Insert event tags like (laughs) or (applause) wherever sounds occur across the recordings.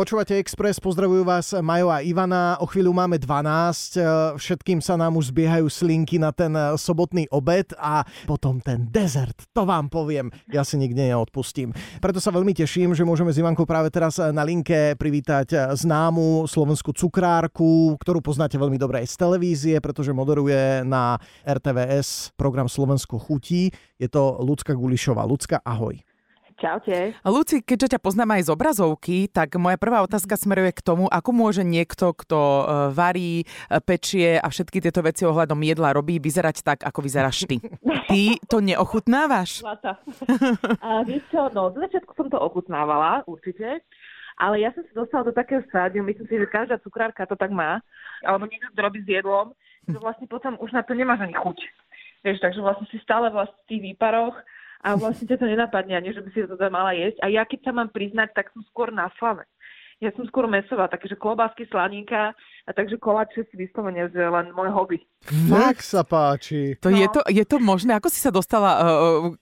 Počúvate Express, pozdravujú vás Majo a Ivana. O chvíľu máme 12, e, všetkým sa nám už zbiehajú slinky na ten e, sobotný obed a potom ten dezert, to vám poviem, ja si nikde neodpustím. Preto sa veľmi teším, že môžeme s Ivankou práve teraz e, na linke privítať známu slovenskú cukrárku, ktorú poznáte veľmi dobre aj z televízie, pretože moderuje na RTVS program Slovensko chutí. Je to Lucka Gulišová. Lucka, ahoj. Čaute. Luci, keďže ťa poznám aj z obrazovky, tak moja prvá otázka smeruje k tomu, ako môže niekto, kto e, varí, e, pečie a všetky tieto veci ohľadom jedla robí, vyzerať tak, ako vyzeráš ty. Ty to neochutnávaš? (laughs) a vieš čo, no, do začiatku som to ochutnávala, určite. Ale ja som sa dostala do takého stádiu, myslím si, že každá cukrárka to tak má, alebo niekto to robí s jedlom, že vlastne potom už na to nemáš ani chuť. Vieš, takže vlastne si stále vlastne v tých výparoch a vlastne ťa to nenapadne, ani že by si to teda mala jesť. A ja keď sa mám priznať, tak som skôr na slave. Ja som skôr mesová, takže klobásky, slaninka a takže koláče si vyslovene, že len môj hobby. Fakt sa páči. To no. je, to, je to možné? Ako si sa dostala,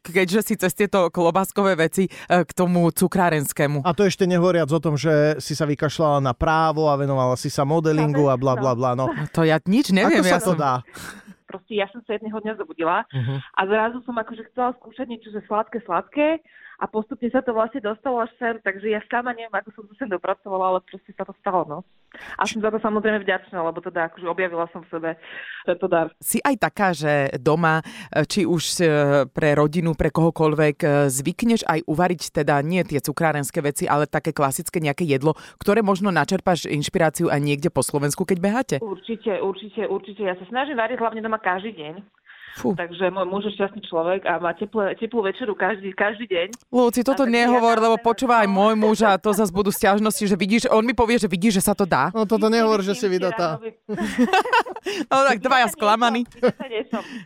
keďže si cez tieto klobáskové veci k tomu cukrárenskému? A to ešte nehovoriac o tom, že si sa vykašľala na právo a venovala si sa modelingu a bla bla bla. No. To ja nič neviem. Ako sa ja to som... dá? Proste ja som sa jedného dňa zobudila uh-huh. a zrazu som akože chcela skúšať niečo, že sladké, sladké a postupne sa to vlastne dostalo až sem, takže ja sama neviem, ako som sa sem dopracovala, ale proste sa to stalo, no. A som za to samozrejme vďačná, lebo teda akože objavila som v sebe tento dar. Si aj taká, že doma, či už e, pre rodinu, pre kohokoľvek, e, zvykneš aj uvariť teda nie tie cukrárenské veci, ale také klasické nejaké jedlo, ktoré možno načerpáš inšpiráciu aj niekde po Slovensku, keď beháte? Určite, určite, určite. Ja sa snažím variť hlavne doma každý deň. Fú. Takže môj muž je šťastný človek a má teplé, teplú večeru každý, každý deň. Lúci, toto nehovor, ja lebo počúva aj môj muž a to zase budú stiažnosti, že vidíš, on mi povie, že vidíš, že sa to dá. No toto nehovor, že si vydatá. (laughs) no tak dvaja sklamaní.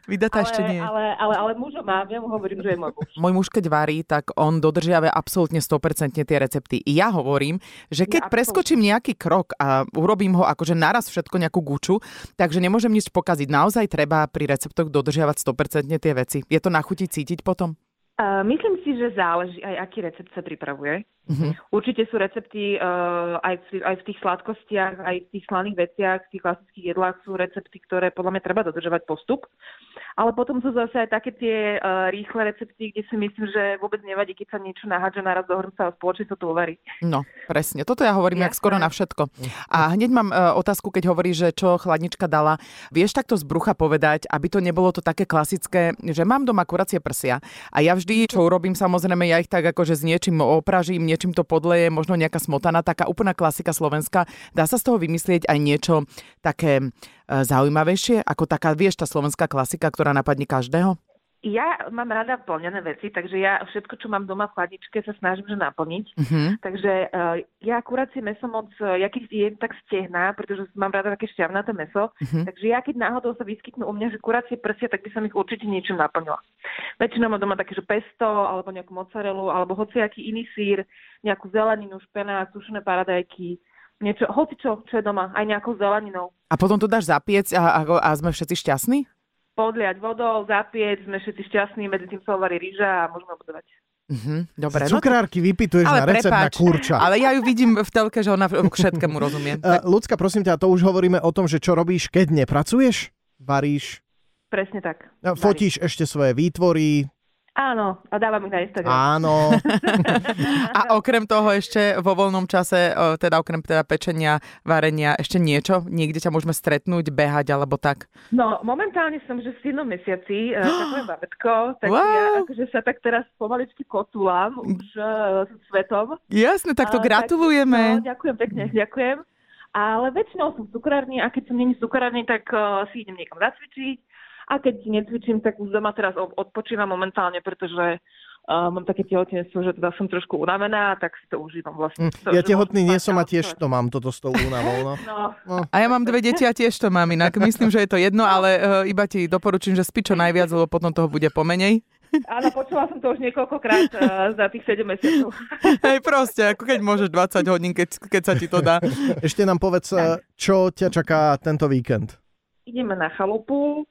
Vydatá (laughs) ešte nie. Ale, ale, ale mužo mám, ja mu hovorím, že je môj muž. Môj muž, keď varí, tak on dodržiava absolútne 100% tie recepty. I ja hovorím, že keď ja, preskočím nejaký krok a urobím ho akože naraz všetko nejakú guču, takže nemôžem nič pokaziť. Naozaj treba pri receptoch dodržiavať dodržiavať 100% tie veci? Je to na chuti cítiť potom? Uh, myslím si, že záleží aj, aký recept sa pripravuje. Uh-huh. Určite sú recepty uh, aj, v, aj v tých sladkostiach, aj v tých slaných veciach, v tých klasických jedlách sú recepty, ktoré podľa mňa treba dodržovať postup. Ale potom sú zase aj také tie uh, rýchle recepty, kde si myslím, že vôbec nevadí, keď sa niečo nahádže naraz do hrnca a spoločne sa to uvarí. No, presne. Toto ja hovorím, ja, jak skoro na všetko. A hneď mám uh, otázku, keď hovorí, že čo chladnička dala. Vieš takto z brucha povedať, aby to nebolo to také klasické, že mám doma kuracie prsia a ja vždy, čo urobím, samozrejme, ja ich tak akože s niečím opražím, niečím to podleje, možno nejaká smotana, taká úplná klasika slovenská. Dá sa z toho vymyslieť aj niečo také e, zaujímavejšie, ako taká, vieš, tá slovenská klasika, ktorá napadne každého? Ja mám rada plnené veci, takže ja všetko, čo mám doma v chladničke, sa snažím že naplniť. Uh-huh. Takže uh, ja si meso moc, ja keď jem, tak stehná, pretože mám rada také šťavnaté meso. Uh-huh. Takže ja keď náhodou sa vyskytnú u mňa, že kuracie prsia, tak by som ich určite niečím naplnila. Väčšinou mám doma také, že pesto, alebo nejakú mozzarellu, alebo hociaký iný sír, nejakú zeleninu, špenát, sušené paradajky, niečo, hoci čo, čo je doma, aj nejakou zeleninou. A potom to dáš zapiec a, a, a sme všetci šťastní? Podliať vodou, zapiec, sme všetci šťastní, medzi tým sa uvarí rýža a môžeme obdovať. Mm-hmm, dobre. Z cukrárky no to... vypituješ ale na recept prepáč, na kurča. Ale ja ju vidím v telke, že ona k všetkému rozumie. (laughs) Uh, Ľudská, prosím ťa, to už hovoríme o tom, že čo robíš, keď nepracuješ? Varíš? Presne tak. Uh, fotíš ešte svoje výtvory, Áno, a dávam ich na Instagram. Áno. (laughs) a okrem toho ešte vo voľnom čase, teda okrem teda pečenia, varenia, ešte niečo? Niekde ťa môžeme stretnúť, behať alebo tak? No, momentálne som že v 7 mesiaci, (gasps) uh, takové babetko, tak wow. ja akože sa tak teraz pomaličky kotulám už uh, svetom. Jasne, tak to uh, gratulujeme. Tak, no, ďakujem pekne, ďakujem. Ale väčšinou som v cukrárni a keď som není v cukrárni, tak uh, si idem niekam zacvičiť a keď necvičím, tak už doma teraz odpočívam momentálne, pretože uh, mám také tehotenstvo, že teda som trošku unavená, tak si to užívam vlastne. Mm, ja tehotný nie som a tiež to mám, toto s tou únavou. No. (laughs) No. No. A ja mám dve deti a tiež to mám inak. Myslím, že je to jedno, ale uh, iba ti doporučím, že spí čo najviac, lebo potom toho bude pomenej. Áno, počula som to už niekoľkokrát uh, za tých 7 mesiacov. (laughs) Hej, proste, ako keď môžeš 20 hodín, keď, keď sa ti to dá. Ešte nám povedz, tak. čo ťa čaká tento víkend? Ideme na chalupu,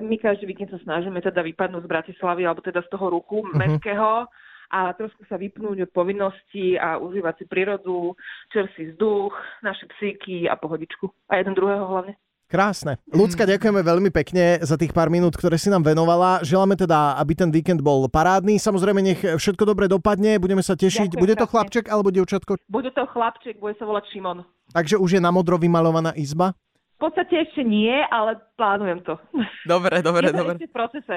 my každý víkend sa snažíme teda vypadnúť z Bratislavy alebo teda z toho ruchu uh-huh. mestského a trošku sa vypnúť od povinností a užívať si prírodu, čerstvý vzduch, naše psíky a pohodičku. A jeden druhého hlavne. Krásne. Ľudská, ďakujeme veľmi pekne za tých pár minút, ktoré si nám venovala. Želáme teda, aby ten víkend bol parádny. Samozrejme, nech všetko dobre dopadne, budeme sa tešiť. Ďakujem bude to krásne. chlapček alebo dievčatko? Bude to chlapček, bude sa volať Šimon. Takže už je na modro vymalovaná izba? V podstate ešte nie, ale plánujem to. Dobre, dobre, je to dobre. ešte v procese.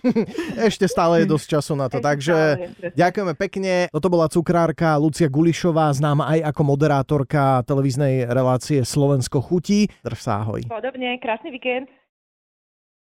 (laughs) Ešte stále je dosť času na to, Ešte takže stále ďakujeme pekne. Toto bola cukrárka Lucia Gulišová, známa aj ako moderátorka televíznej relácie Slovensko chutí. Drž sa, ahoj. Podobne, krásny víkend.